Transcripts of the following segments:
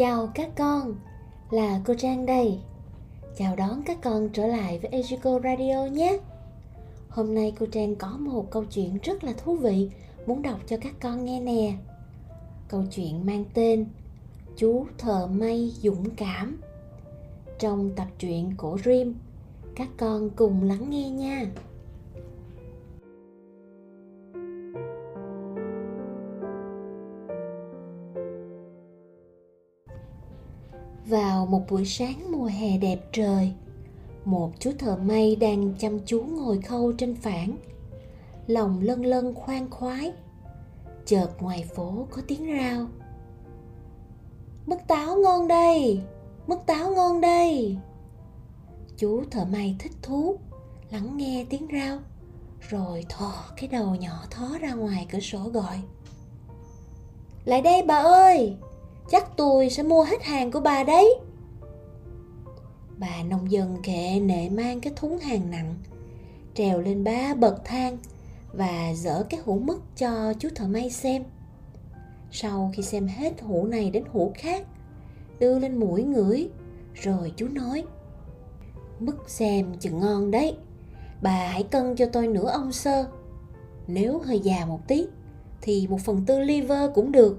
Chào các con, là cô Trang đây. Chào đón các con trở lại với Ejico Radio nhé. Hôm nay cô Trang có một câu chuyện rất là thú vị muốn đọc cho các con nghe nè. Câu chuyện mang tên Chú thợ may dũng cảm. Trong tập truyện của Rim, các con cùng lắng nghe nha. Vào một buổi sáng mùa hè đẹp trời, một chú thợ may đang chăm chú ngồi khâu trên phản. Lòng lân lân khoan khoái. Chợt ngoài phố có tiếng rao. Mứt táo ngon đây, mứt táo ngon đây. Chú thợ may thích thú, lắng nghe tiếng rao, rồi thò cái đầu nhỏ thó ra ngoài cửa sổ gọi. Lại đây bà ơi, chắc tôi sẽ mua hết hàng của bà đấy. Bà nông dân kệ nệ mang cái thúng hàng nặng, trèo lên ba bậc thang và dỡ cái hũ mứt cho chú thợ may xem. Sau khi xem hết hũ này đến hũ khác, đưa lên mũi ngửi, rồi chú nói, mứt xem chừng ngon đấy, bà hãy cân cho tôi nửa ông sơ. Nếu hơi già một tí thì một phần tư liver cũng được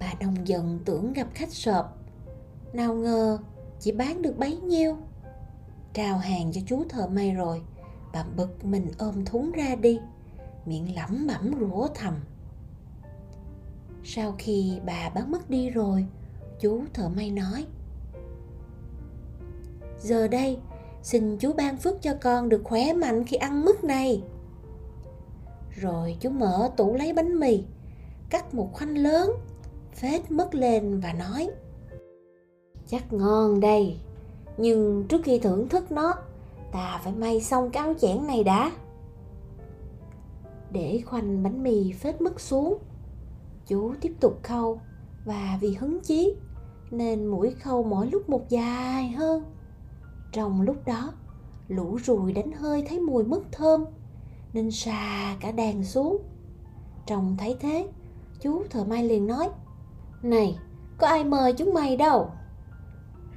bà nông dân tưởng gặp khách sộp. Nào ngờ, chỉ bán được bấy nhiêu. Trao hàng cho chú thợ may rồi, bà bực mình ôm thúng ra đi, miệng lẩm bẩm rủa thầm. Sau khi bà bán mất đi rồi, chú thợ may nói, giờ đây, xin chú ban phước cho con được khỏe mạnh khi ăn mứt này. Rồi chú mở tủ lấy bánh mì, cắt một khoanh lớn phết mất lên và nói, chắc ngon đây, nhưng trước khi thưởng thức nó, ta phải may xong cái áo chẽn này đã. Để khoanh bánh mì phết mứt xuống, chú tiếp tục khâu và vì hứng chí nên mũi khâu mỗi lúc một dài hơn. Trong lúc đó, lũ ruồi đánh hơi thấy mùi mứt thơm nên xà cả đàn xuống. Trông thấy thế, chú thợ may liền nói này, có ai mời chúng mày đâu?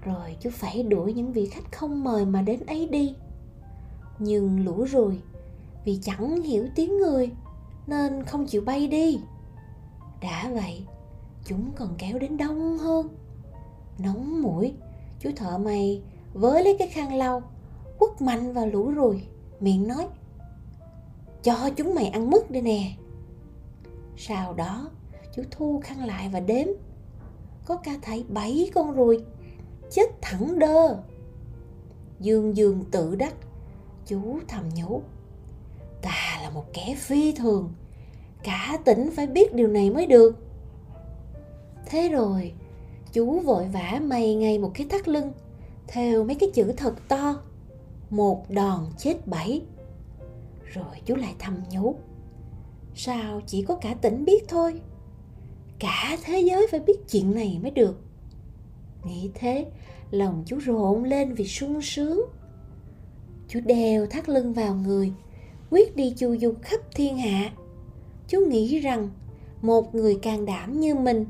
Rồi chú phải đuổi những vị khách không mời mà đến ấy đi. Nhưng lũ rồi vì chẳng hiểu tiếng người, nên không chịu bay đi. Đã vậy, chúng còn kéo đến đông hơn. Nóng mũi, chú thợ mày với lấy cái khăn lau, quất mạnh vào lũ ruồi miệng nói, cho chúng mày ăn mứt đây nè. Sau đó chú thu khăn lại và đếm. Có ca thấy bảy con ruồi, chết thẳng đơ. Dương dương tự đắc, chú thầm nhủ, ta là một kẻ phi thường, cả tỉnh phải biết điều này mới được. Thế rồi, chú vội vã may ngay một cái thắt lưng, theo mấy cái chữ thật to, một đòn chết bảy. Rồi chú lại thầm nhủ, sao chỉ có cả tỉnh biết thôi? Cả thế giới phải biết chuyện này mới được. Nghĩ thế, lòng chú rộn lên vì sung sướng. Chú đeo thắt lưng vào người, quyết đi chu du khắp thiên hạ. Chú nghĩ rằng một người can đảm như mình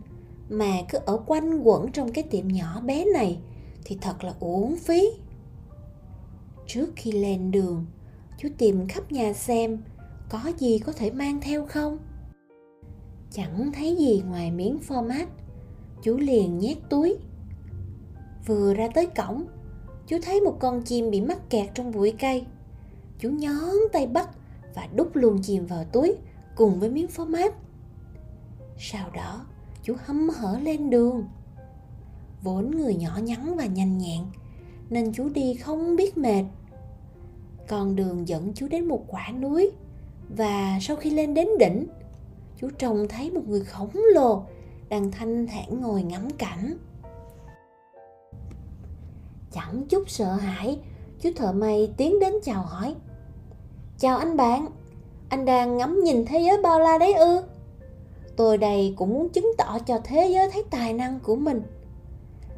mà cứ ở quanh quẩn trong cái tiệm nhỏ bé này thì thật là uổng phí. Trước khi lên đường, chú tìm khắp nhà xem có gì có thể mang theo không? Chẳng thấy gì ngoài miếng format. Chú liền nhét túi. Vừa ra tới cổng, chú thấy một con chim bị mắc kẹt trong bụi cây. Chú nhón tay bắt và đút luôn chìm vào túi cùng với miếng format. Sau đó, chú hâm hở lên đường. Vốn người nhỏ nhắn và nhanh nhẹn, nên chú đi không biết mệt. Con đường dẫn chú đến một quả núi và sau khi lên đến đỉnh chú trông thấy một người khổng lồ đang thanh thản ngồi ngắm cảnh. Chẳng chút sợ hãi, chú thợ may tiến đến chào hỏi. Chào anh bạn, anh đang ngắm nhìn thế giới bao la đấy ư? Tôi đây cũng muốn chứng tỏ cho thế giới thấy tài năng của mình.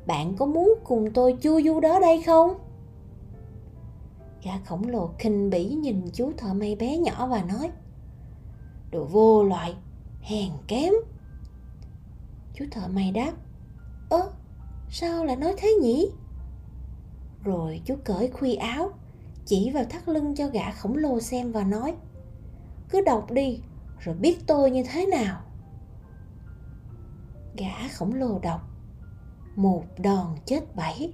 Bạn có muốn cùng tôi chu du đó đây không? Gã khổng lồ khinh bỉ nhìn chú thợ may bé nhỏ và nói, đồ vô loại hèn kém. Chú thợ may đáp, ơ, sao lại nói thế nhỉ? Rồi chú cởi khuy áo, chỉ vào thắt lưng cho gã khổng lồ xem và nói, cứ đọc đi, rồi biết tôi như thế nào. Gã khổng lồ đọc, một đòn chết bảy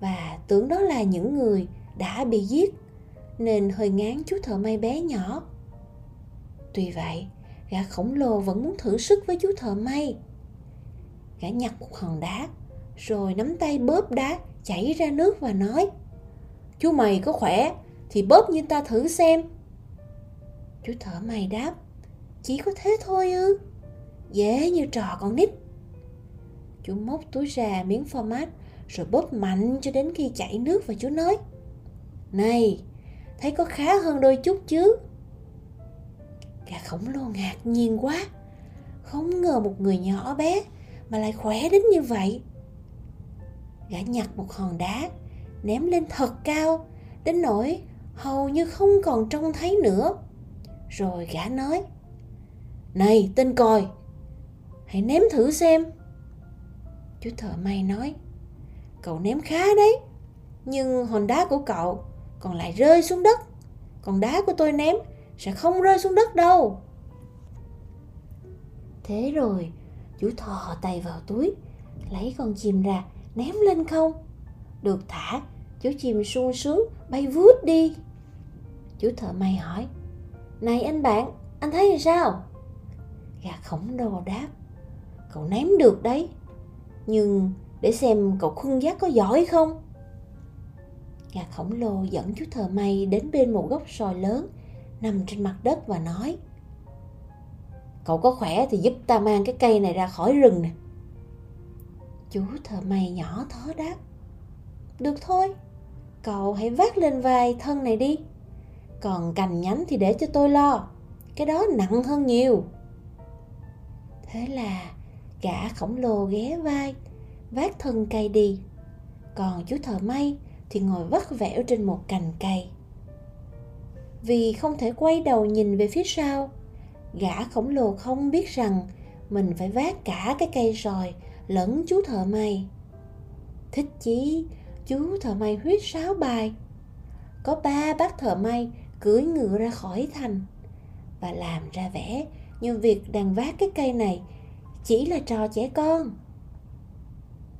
và tưởng đó là những người đã bị giết, nên hơi ngán chú thợ may bé nhỏ. Tuy vậy gã khổng lồ vẫn muốn thử sức với chú thợ may. Gã nhặt một hòn đá, rồi nắm tay bóp đá, chảy ra nước và nói, chú mày có khỏe, thì bóp như ta thử xem. Chú thợ may đáp, chỉ có thế thôi ư? Dễ như trò con nít. Chú móc túi ra miếng format, rồi bóp mạnh cho đến khi chảy nước và chú nói, này, thấy có khá hơn đôi chút chứ? Gà khổng lồ ngạc nhiên quá. Không ngờ một người nhỏ bé mà lại khỏe đến như vậy. Gã nhặt một hòn đá, ném lên thật cao, đến nỗi hầu như không còn trông thấy nữa. Rồi gã nói, này, tên còi, hãy ném thử xem. Chú thợ may nói, cậu ném khá đấy, nhưng hòn đá của cậu còn lại rơi xuống đất. Còn đá của tôi ném sẽ không rơi xuống đất đâu. Thế rồi, chú thò tay vào túi, lấy con chim ra ném lên không. Được thả, chú chim sung sướng bay vút đi. Chú thợ may hỏi, này anh bạn, anh thấy thì sao? Gà khổng lồ đáp, cậu ném được đấy, nhưng để xem cậu khuân giác có giỏi không? Gà khổng lồ dẫn chú thợ may đến bên một gốc sòi lớn nằm trên mặt đất và nói, cậu có khỏe thì giúp ta mang cái cây này ra khỏi rừng nè. Chú thợ may nhỏ thó đáp, được thôi, cậu hãy vác lên vai thân này đi. Còn cành nhánh thì để cho tôi lo, cái đó nặng hơn nhiều. Thế là gã khổng lồ ghé vai, vác thân cây đi. Còn chú thợ may thì ngồi vắt vẻo trên một cành cây vì không thể quay đầu nhìn về phía sau. Gã khổng lồ không biết rằng mình phải vác cả cái cây sòi lẫn chú thợ may. Thích chí, chú thợ may huyết sáo bài. Có ba bác thợ may cưỡi ngựa ra khỏi thành và làm ra vẻ như việc đang vác cái cây này chỉ là trò trẻ con.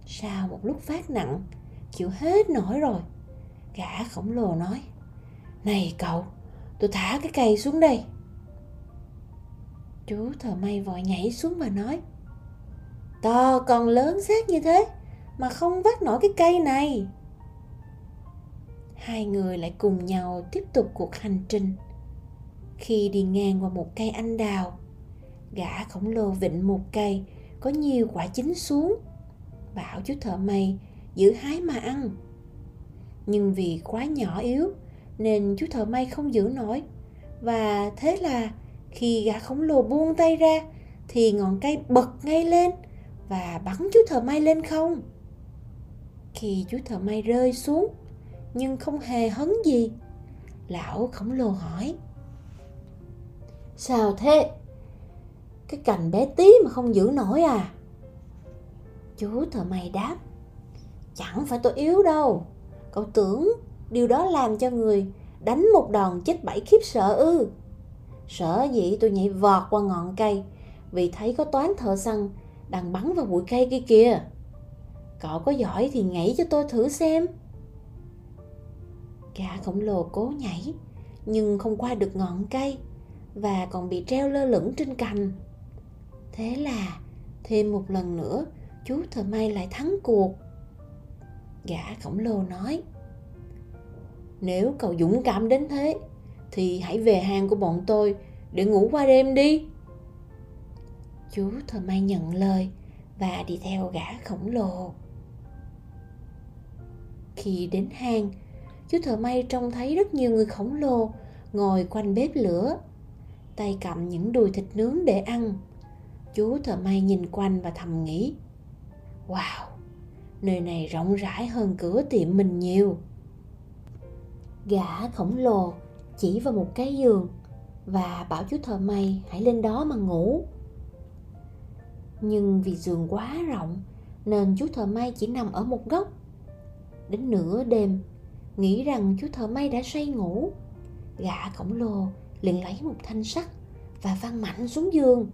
Sau một lúc phát nặng, chịu hết nổi rồi, gã khổng lồ nói, này cậu tôi thả cái cây xuống đây. Chú thợ may vội nhảy xuống và nói, to còn lớn xác như thế mà không vác nổi cái cây này. Hai người lại cùng nhau tiếp tục cuộc hành trình. Khi đi ngang qua một cây anh đào, gã khổng lồ vịnh một cây có nhiều quả chín xuống, bảo chú thợ may giữ hái mà ăn. Nhưng vì quá nhỏ yếu nên chú thợ may không giữ nổi. Và thế là khi gã khổng lồ buông tay ra, thì ngọn cây bật ngay lên và bắn chú thợ may lên không. Khi chú thợ may rơi xuống, nhưng không hề hấn gì, lão khổng lồ hỏi, sao thế? Cái cành bé tí mà không giữ nổi à? Chú thợ may đáp, chẳng phải tôi yếu đâu. Cậu tưởng điều đó làm cho người đánh một đòn chết bảy khiếp sợ ư. Sợ dĩ tôi nhảy vọt qua ngọn cây, vì thấy có toán thợ săn đang bắn vào bụi cây kia kìa. Cậu có giỏi thì nhảy cho tôi thử xem. Gã khổng lồ cố nhảy, nhưng không qua được ngọn cây và còn bị treo lơ lửng trên cành. Thế là thêm một lần nữa, chú thợ may lại thắng cuộc. Gã khổng lồ nói nếu cậu dũng cảm đến thế, thì hãy về hang của bọn tôi để ngủ qua đêm đi. Chú thợ may nhận lời và đi theo gã khổng lồ. Khi đến hang chú thợ may trông thấy rất nhiều người khổng lồ ngồi quanh bếp lửa, tay cầm những đùi thịt nướng để ăn. Chú thợ may nhìn quanh và thầm nghĩ, wow, nơi này rộng rãi hơn cửa tiệm mình nhiều gã khổng lồ chỉ vào một cái giường và bảo chú thợ may hãy lên đó mà ngủ. Nhưng vì giường quá rộng nên chú thợ may chỉ nằm ở một góc. Đến nửa đêm, nghĩ rằng chú thợ may đã say ngủ, gã khổng lồ liền lấy một thanh sắt và văng mạnh xuống giường.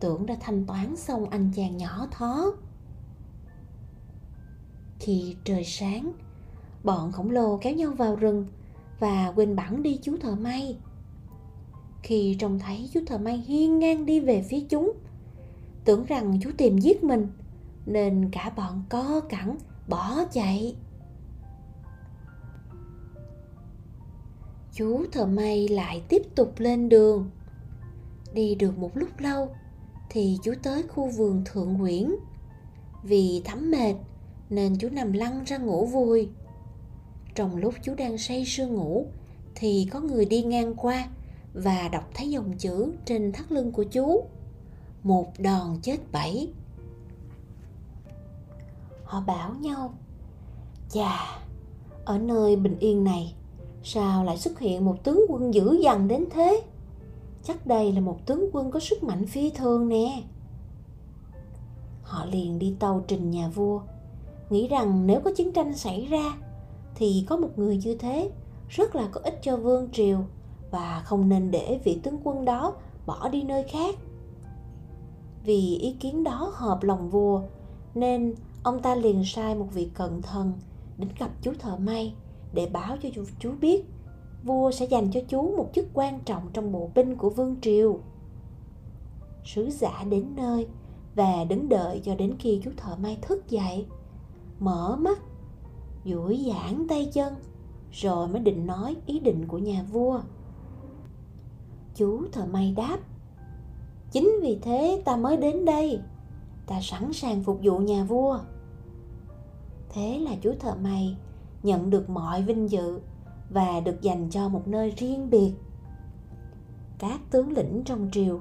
Tưởng đã thanh toán xong anh chàng nhỏ thó. Khi trời sáng bọn khổng lồ kéo nhau vào rừng và quên bẵng đi chú thợ may. Khi trông thấy chú thợ may hiên ngang đi về phía chúng, tưởng rằng chú tìm giết mình, nên cả bọn co cẳng bỏ chạy. Chú thợ may lại tiếp tục lên đường. Đi được một lúc lâu thì chú tới khu vườn thượng quyển vì thấm mệt nên chú nằm lăn ra ngủ vui trong lúc chú đang say sưa ngủ, thì có người đi ngang qua và đọc thấy dòng chữ trên thắt lưng của chú. Một đòn chết bảy họ bảo nhau, chà, ở nơi bình yên này, sao lại xuất hiện một tướng quân dữ dằn đến thế? Chắc đây là một tướng quân có sức mạnh phi thường nè. Họ liền đi tàu trình nhà vua, nghĩ rằng nếu có chiến tranh xảy ra thì có một người như thế rất là có ích cho vương triều và không nên để vị tướng quân đó bỏ đi nơi khác. Vì ý kiến đó hợp lòng vua, nên ông ta liền sai một vị cận thần đến gặp chú thợ may để báo cho chú biết vua sẽ dành cho chú một chức quan trọng trong bộ binh của vương triều. Sứ giả đến nơi và đứng đợi cho đến khi chú thợ may thức dậy, mở mắt duỗi giãn tay chân, rồi mới định nói ý định của nhà vua. Chú thợ may đáp, chính vì thế ta mới đến đây, ta sẵn sàng phục vụ nhà vua. Thế là chú thợ may nhận được mọi vinh dự và được dành cho một nơi riêng biệt. Các tướng lĩnh trong triều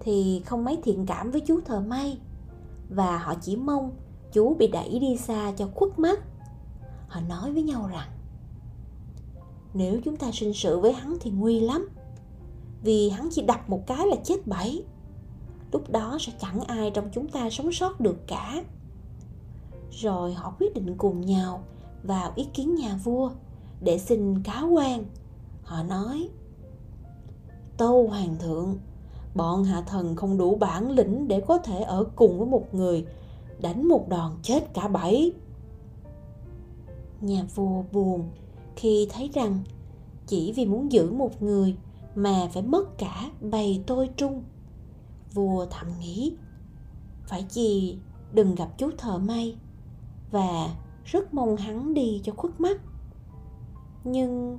thì không mấy thiện cảm với chú thợ may và họ chỉ mong chú bị đẩy đi xa cho khuất mắt họ nói với nhau rằng, nếu chúng ta sinh sự với hắn thì nguy lắm, vì hắn chỉ đập một cái là chết bảy lúc đó sẽ chẳng ai trong chúng ta sống sót được cả. Rồi họ quyết định cùng nhau vào ý kiến nhà vua để xin cáo quan. Họ nói, tâu hoàng thượng, bọn hạ thần không đủ bản lĩnh để có thể ở cùng với một người, đánh một đòn chết cả bảy nhà vua buồn, khi thấy rằng chỉ vì muốn giữ một người mà phải mất cả bầy tôi trung. Vua thầm nghĩ, phải chi đừng gặp chú thợ may. Và rất mong hắn đi cho khuất mắt. Nhưng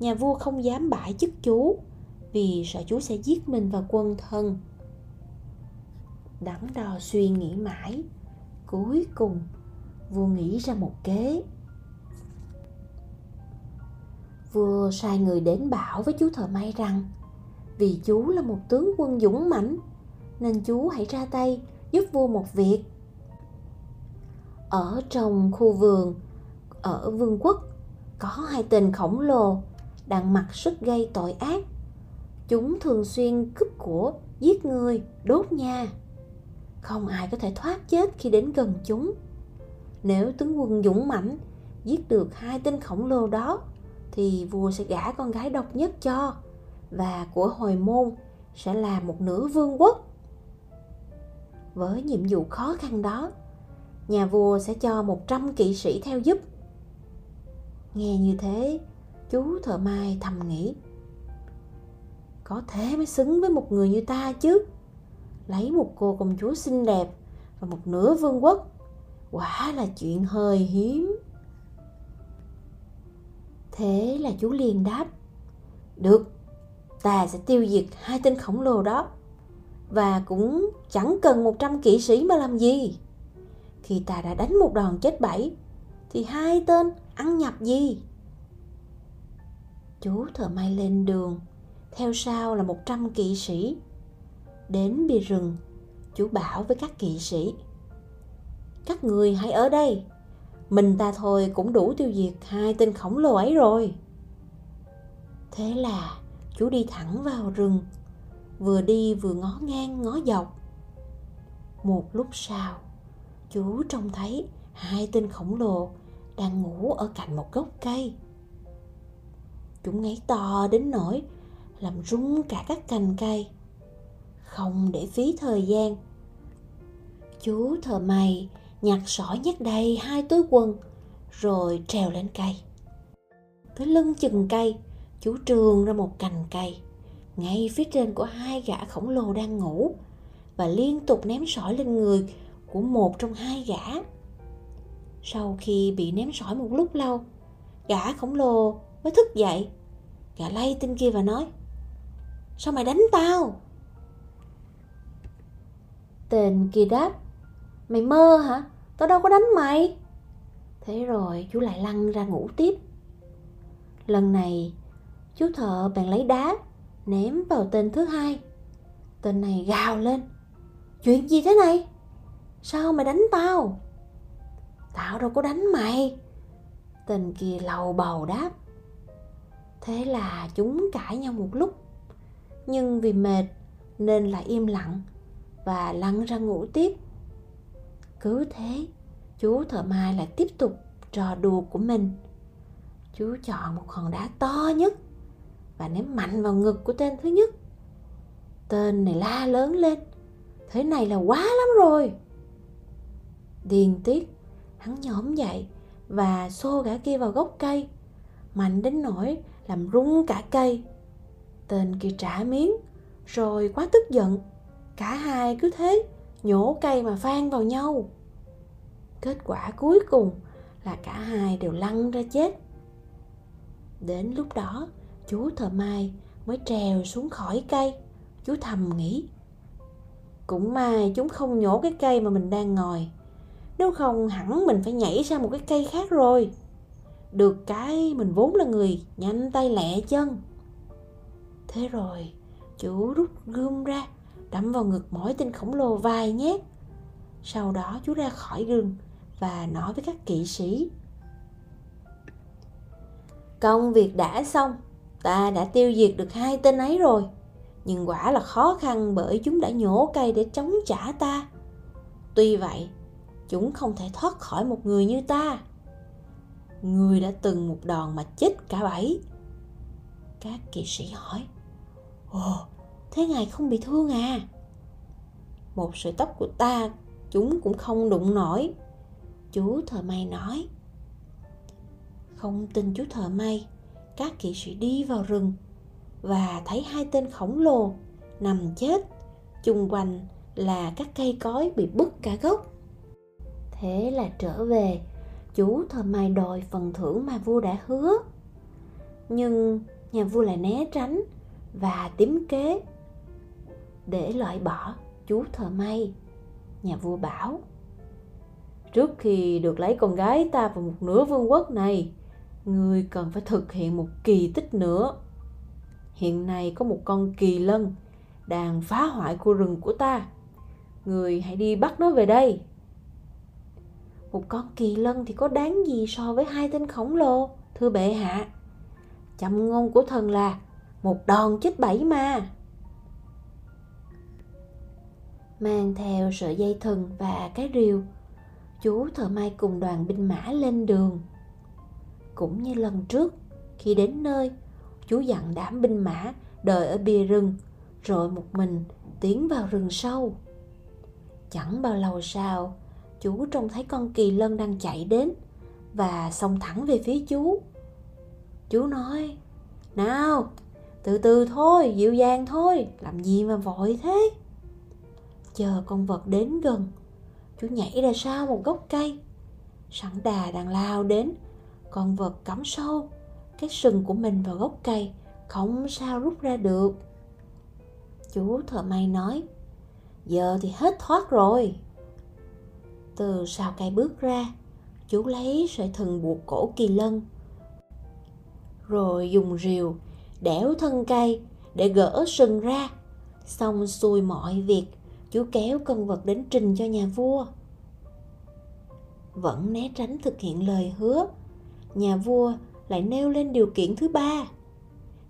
nhà vua không dám bãi chức chú vì sợ chú sẽ giết mình và quân thân đắn đo suy nghĩ mãi, cuối cùng vua nghĩ ra một kế vua sai người đến bảo với chú thợ may rằng, vì chú là một tướng quân dũng mãnh, nên chú hãy ra tay giúp vua một việc. Ở trong khu vườn, ở vương quốc, có hai tên khổng lồ đang mặc sức gây tội ác. Chúng thường xuyên cướp của, giết người, đốt nhà. Không ai có thể thoát chết khi đến gần chúng. Nếu tướng quân dũng mãnh giết được hai tên khổng lồ đó thì vua sẽ gả con gái độc nhất cho, và của hồi môn sẽ là một nữ vương quốc. Với nhiệm vụ khó khăn đó, nhà vua sẽ cho 100 kỵ sĩ theo giúp. Nghe như thế, chú thợ mai thầm nghĩ, có thế mới xứng với một người như ta chứ. Lấy một cô công chúa xinh đẹp và một nửa vương quốc, quả là chuyện hơi hiếm thế là chú liền đáp, được, ta sẽ tiêu diệt hai tên khổng lồ đó và cũng chẳng cần 100 kỵ sĩ mà làm gì. Khi ta đã đánh một đòn chết bảy thì hai tên ăn nhập gì? Chú thợ may lên đường, theo sau là 100 kỵ sĩ. Đến bìa rừng, chú bảo với các kỵ sĩ, các người hãy ở đây mình ta thôi cũng đủ tiêu diệt hai tên khổng lồ ấy rồi. Thế là chú đi thẳng vào rừng, vừa đi vừa ngó ngang, ngó dọc. Một lúc sau, chú trông thấy hai tên khổng lồ đang ngủ ở cạnh một gốc cây. Chúng ngáy to đến nỗi làm rung cả các cành cây. Không để phí thời gian, chú thờ mày nhặt sỏi nhét đầy hai túi quần, rồi trèo lên cây. Tới lưng chừng cây, chú trường ra một cành cây. Ngay phía trên của hai gã khổng lồ đang ngủ và liên tục ném sỏi lên người của một trong hai gã. Sau khi bị ném sỏi một lúc lâu, gã khổng lồ mới thức dậy. Gã lay tên kia và nói, sao mày đánh tao? Tên kia đáp mày mơ hả? Tao đâu có đánh mày. Thế rồi, chú lại lăn ra ngủ tiếp. Lần này, chú thợ bèn lấy đá, ném vào tên thứ hai. Tên này gào lên. Chuyện gì thế này? Sao mày đánh tao? Tao đâu có đánh mày. Tên kia lầu bầu đáp. Thế là chúng cãi nhau một lúc. Nhưng vì mệt, nên lại im lặng và lăn ra ngủ tiếp cứ thế, chú thợ mai lại tiếp tục trò đùa của mình. Chú chọn một hòn đá to nhất và ném mạnh vào ngực của tên thứ nhất. Tên này la lớn lên, thế này là quá lắm rồi. Điền tiết, hắn nhổm dậy và xô gã kia vào gốc cây, mạnh đến nỗi làm rung cả cây. Tên kia trả miếng, rồi quá tức giận. Cả hai cứ thế nhổ cây mà phan vào nhau. Kết quả cuối cùng là cả hai đều lăn ra chết. Đến lúc đó, chú thợ mai mới trèo xuống khỏi cây. Chú thầm nghĩ, cũng may chúng không nhổ cái cây mà mình đang ngồi. Nếu không hẳn mình phải nhảy sang một cái cây khác rồi. Được cái mình vốn là người nhanh tay lẹ chân. Thế rồi, chú rút gươm ra đấm vào ngực mỗi tên khổng lồ vài nhát sau đó chú ra khỏi rừng và nói với các kỵ sĩ. Công việc đã xong, ta đã tiêu diệt được hai tên ấy rồi, nhưng quả là khó khăn bởi chúng đã nhổ cây để chống trả ta. Tuy vậy, chúng không thể thoát khỏi một người như ta. Người đã từng một đòn mà chết cả bảy các kỵ sĩ hỏi, ồ thế ngài không bị thương à? Một sợi tóc của ta, chúng cũng không đụng nổi. Chú thợ may nói. Không tin chú thợ may, các kỵ sĩ đi vào rừng và thấy hai tên khổng lồ nằm chết. Chung quanh là các cây cối bị bứt cả gốc. Thế là trở về, chú thợ may đòi phần thưởng mà vua đã hứa. Nhưng nhà vua lại né tránh và tím kế để loại bỏ chú thợ may, nhà vua bảo. Trước khi được lấy con gái ta vào một nửa vương quốc này, người cần phải thực hiện một kỳ tích nữa. Hiện nay có một con kỳ lân đang phá hoại khu rừng của ta. Người hãy đi bắt nó về đây. Một con kỳ lân thì có đáng gì so với hai tên khổng lồ, thưa bệ hạ? Châm ngôn của thần là một đòn chết bảy ma mang theo sợi dây thừng và cái rìu. Chú thợ may cùng đoàn binh mã lên đường. Cũng như lần trước, khi đến nơi, chú dặn đám binh mã đợi ở bìa rừng, rồi một mình tiến vào rừng sâu. Chẳng bao lâu sau, chú trông thấy con kỳ lân đang chạy đến và xông thẳng về phía chú. Chú nói, nào, từ từ thôi, dịu dàng thôi, làm gì mà vội thế? Chờ con vật đến gần. Chú nhảy ra sau một gốc cây. Sẵn đà đang lao đến. Con vật cắm sâu cái sừng của mình vào gốc cây, không sao rút ra được. Chú thợ may nói, giờ thì hết thoát rồi. Từ sau cây bước ra, chú lấy sợi thừng buộc cổ kỳ lân, rồi dùng rìu đẽo thân cây để gỡ sừng ra. Xong xuôi mọi việc chú kéo con vật đến trình cho nhà vua. Vẫn né tránh thực hiện lời hứa, nhà vua lại nêu lên điều kiện thứ ba.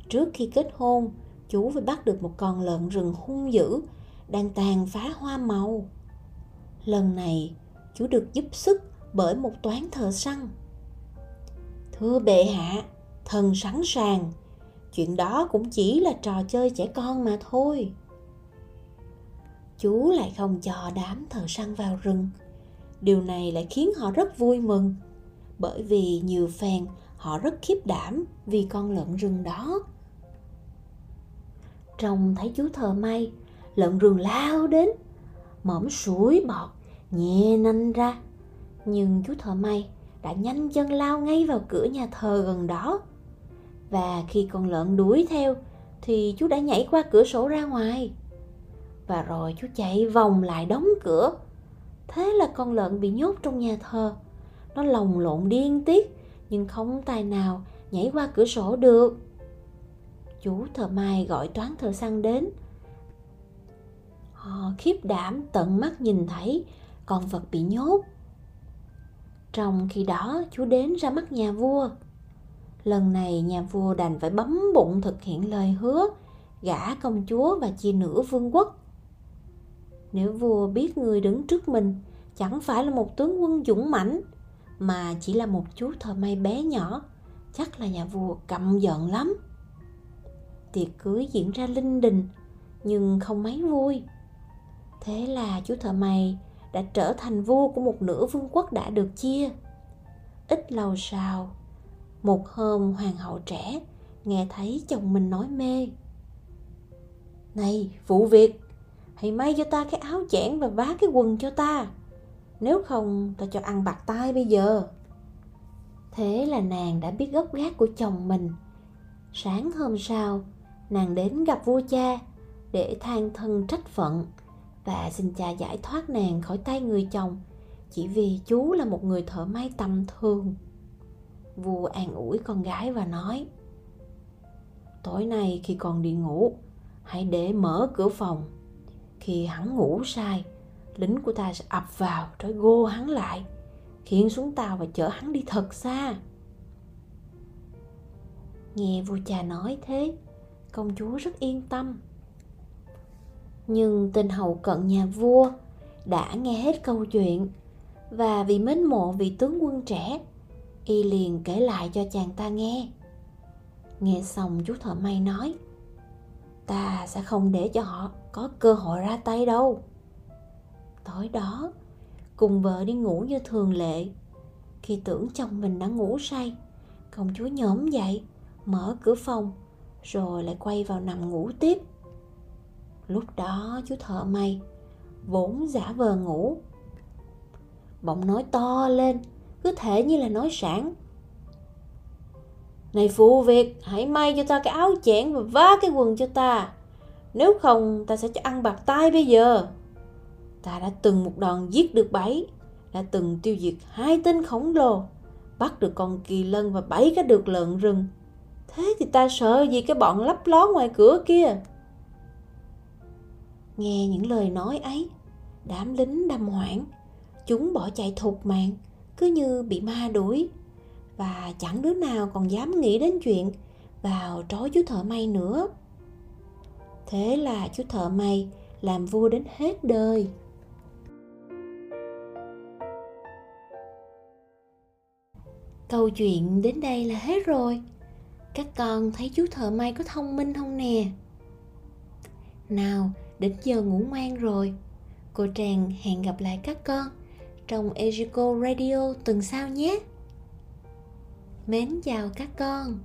Trước khi kết hôn, chú phải bắt được một con lợn rừng hung dữ đang tàn phá hoa màu. Lần này, chú được giúp sức bởi một toán thợ săn. Thưa bệ hạ, thần sẵn sàng. Chuyện đó cũng chỉ là trò chơi trẻ con mà thôi chú lại không cho đám thợ săn vào rừng. Điều này lại khiến họ rất vui mừng. Bởi vì nhiều phèn, họ rất khiếp đảm vì con lợn rừng đó. Trông thấy chú thợ may, lợn rừng lao đến. Mõm suối bọt nhẹ nanh ra. Nhưng chú thợ may đã nhanh chân lao ngay vào cửa nhà thờ gần đó. Và khi con lợn đuổi theo, thì chú đã nhảy qua cửa sổ ra ngoài và rồi chú chạy vòng lại đóng cửa. Thế là con lợn bị nhốt trong nhà thờ. Nó lồng lộn điên tiết, nhưng không tài nào nhảy qua cửa sổ được. Chú thợ mai gọi toán thợ săn đến. Họ khiếp đảm, tận mắt nhìn thấy con vật bị nhốt. Trong khi đó chú đến ra mắt nhà vua. Lần này, nhà vua đành phải bấm bụng thực hiện lời hứa, gả công chúa và chia nửa vương quốc nếu vua biết người đứng trước mình, chẳng phải là một tướng quân dũng mãnh, mà chỉ là một chú thợ may bé nhỏ, chắc là nhà vua căm giận lắm. Tiệc cưới diễn ra linh đình, nhưng không mấy vui. Thế là chú thợ may đã trở thành vua của một nửa vương quốc đã được chia. Ít lâu sau, một hôm hoàng hậu trẻ nghe thấy chồng mình nói mê. Này vụ việc hãy may cho ta cái áo chẽn và vá cái quần cho ta. Nếu không, ta cho ăn bạc tai bây giờ. Thế là nàng đã biết gốc gác của chồng mình. Sáng hôm sau, nàng đến gặp vua cha để than thân trách phận và xin cha giải thoát nàng khỏi tay người chồng chỉ vì chú là một người thợ may tầm thường. Vua an ủi con gái và nói, tối nay khi còn đi ngủ, hãy để mở cửa phòng khi hắn ngủ sai lính của ta sẽ ập vào trói gô hắn lại, khiến xuống tàu và chở hắn đi thật xa. Nghe vua cha nói thế, công chúa rất yên tâm. Nhưng tên hầu cận nhà vua đã nghe hết câu chuyện, và vì mến mộ vị tướng quân trẻ, y liền kể lại cho chàng ta nghe. Nghe xong, chú thợ may nói ta sẽ không để cho họ có cơ hội ra tay đâu. Tối đó, cùng vợ đi ngủ như thường lệ. Khi tưởng chồng mình đã ngủ say, công chúa nhóm dậy, mở cửa phòng, rồi lại quay vào nằm ngủ tiếp. Lúc đó, chú thợ may vốn giả vờ ngủ. Bỗng nói to lên, cứ thể như là nói sảng này phụ việc, hãy may cho ta cái áo chẽn và vá cái quần cho ta. Nếu không, ta sẽ cho ăn bạc tay bây giờ. Ta đã từng một đòn giết được bảy, đã từng tiêu diệt hai tên khổng lồ, bắt được con kỳ lân và bảy cái được lợn rừng. Thế thì ta sợ gì cái bọn lấp ló ngoài cửa kia? Nghe những lời nói ấy, đám lính đâm hoảng, chúng bỏ chạy thục mạng, cứ như bị ma đuổi và chẳng đứa nào còn dám nghĩ đến chuyện vào trói chú thợ may nữa. Thế là chú thợ may làm vua đến hết đời. Câu chuyện đến đây là hết rồi. Các con thấy chú thợ may có thông minh không nè? Nào, đến giờ ngủ ngoan rồi. Cô tràng hẹn gặp lại các con trong Ejico Radio tuần sau nhé mến chào các con.